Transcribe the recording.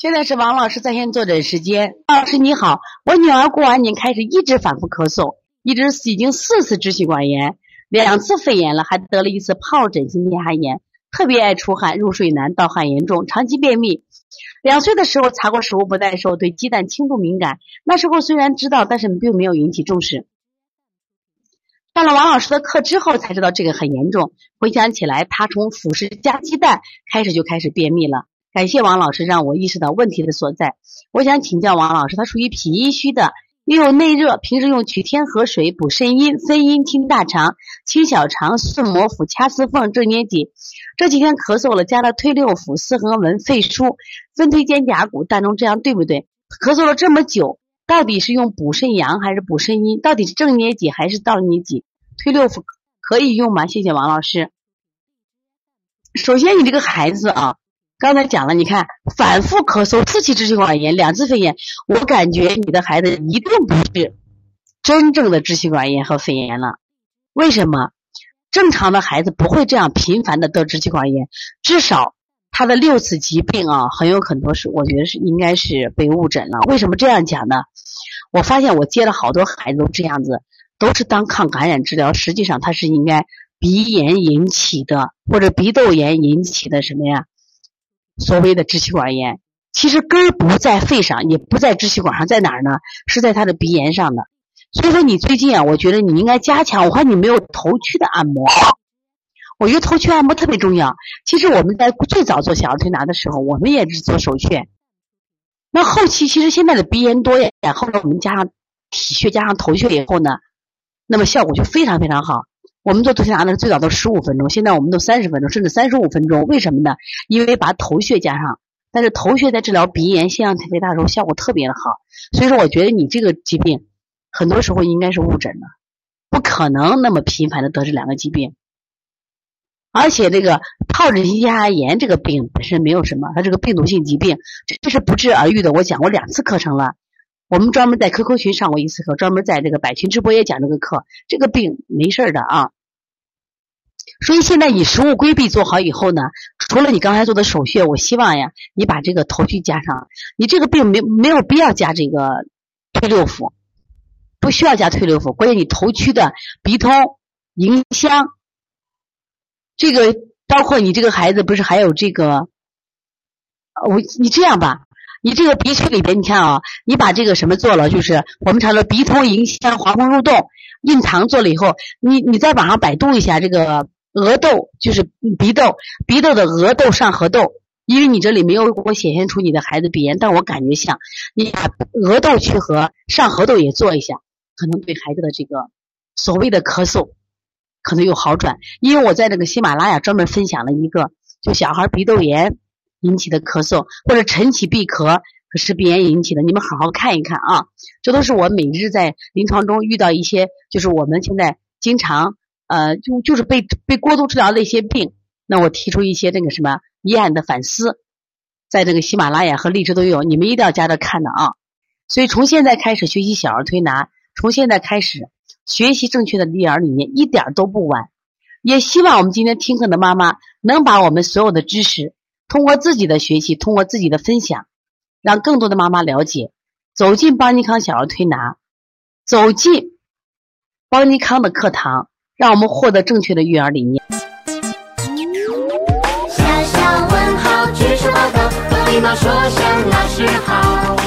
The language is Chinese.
现在是王老师在线坐诊时间。王老师你好，我女儿过完年开始一直反复咳嗽，一直已经四次支气管炎，两次肺炎了，还得了一次疱疹性结核炎，特别爱出汗，入睡难，盗汗严重，长期便秘。两岁的时候查过食物不耐受，对鸡蛋轻度敏感。那时候虽然知道，但是并没有引起重视。上了王老师的课之后才知道这个很严重。回想起来，他从辅食加鸡蛋开始就开始便秘了。感谢王老师让我意识到问题的所在。我想请教王老师，他属于脾阴虚的，又有内热，平时用取天河水补肾阴、分阴、清大肠、清小肠、顺摩腹、掐丝缝、正捏脊。这几天咳嗽了，加了推六腑、四横纹、肺腧、分推肩胛骨、膻中，这样对不对？咳嗽了这么久，到底是用补肾阳还是补肾阴？到底是正捏脊还是倒捏脊？推六腑可以用吗？谢谢王老师。首先，你这个孩子啊。刚才讲了，你看反复咳嗽，四期支气管炎，两次肺炎，我感觉你的孩子一定不是真正的支气管炎和肺炎了。为什么？正常的孩子不会这样频繁的得支气管炎，至少他的六次疾病啊，很有很多是，我觉得是应该是被误诊了。为什么这样讲呢？我发现我接了好多孩子都这样子，都是当抗感染治疗，实际上他是应该鼻炎引起的，或者鼻窦炎引起的什么呀？所谓的支气管炎，其实根儿不在肺上，也不在支气管上，在哪儿呢？是在他的鼻炎上的。所以说，你最近啊，我觉得你应该加强。我看你没有头区的按摩，我觉得头区按摩特别重要。其实我们在最早做小儿推拿的时候，我们也是做手穴。那后期其实现在的鼻炎多呀，后来我们加上体穴加上头穴以后呢，那么效果就非常非常好。我们做头推拿呢，最早都十五分钟，现在我们都三十分钟，甚至三十五分钟。为什么呢？因为把头穴加上，但是头穴在治疗鼻炎、腺样体肥大的时候效果特别的好。所以说，我觉得你这个疾病很多时候应该是误诊的，不可能那么频繁的得这两个疾病。而且这个疱疹性结核炎这个病本身没有什么，它这个病毒性疾病，这是不治而愈的。我讲过两次课程了。我们专门在 QQ 群上过一次课，专门在这个百群直播也讲这个课。这个病没事的啊，所以现在你食物规避做好以后呢，除了你刚才做的手穴，我希望呀，你把这个头区加上。你这个病没没有必要加这个推六腑，不需要加推六腑。关键你头区的鼻通、迎香，这个包括你这个孩子不是还有这个，我你这样吧。你这个鼻区里边，你看啊，你把这个什么做了，就是我们常说鼻通迎香、滑风入洞、印堂做了以后，你你在网上百度一下这个额窦，就是鼻窦，鼻窦的额窦、上颌窦，因为你这里没有给我显现出你的孩子鼻炎，但我感觉像，你把额窦区和上颌窦也做一下，可能对孩子的这个所谓的咳嗽可能有好转，因为我在这个喜马拉雅专门分享了一个，就小孩鼻窦炎。引起的咳嗽或者晨起闭咳是鼻炎引起的，你们好好看一看啊！这都是我每日在临床中遇到一些，就是我们现在经常呃就就是被被过度治疗的一些病。那我提出一些这个什么医案的反思，在这个喜马拉雅和荔枝都有，你们一定要加着看的啊！所以从现在开始学习小儿推拿，从现在开始学习正确的育儿理念，一点都不晚。也希望我们今天听课的妈妈能把我们所有的知识。通过自己的学习，通过自己的分享，让更多的妈妈了解，走进邦尼康小儿推拿，走进邦尼康的课堂，让我们获得正确的育儿理念。小小问号，举手报告，和礼貌说声老师好。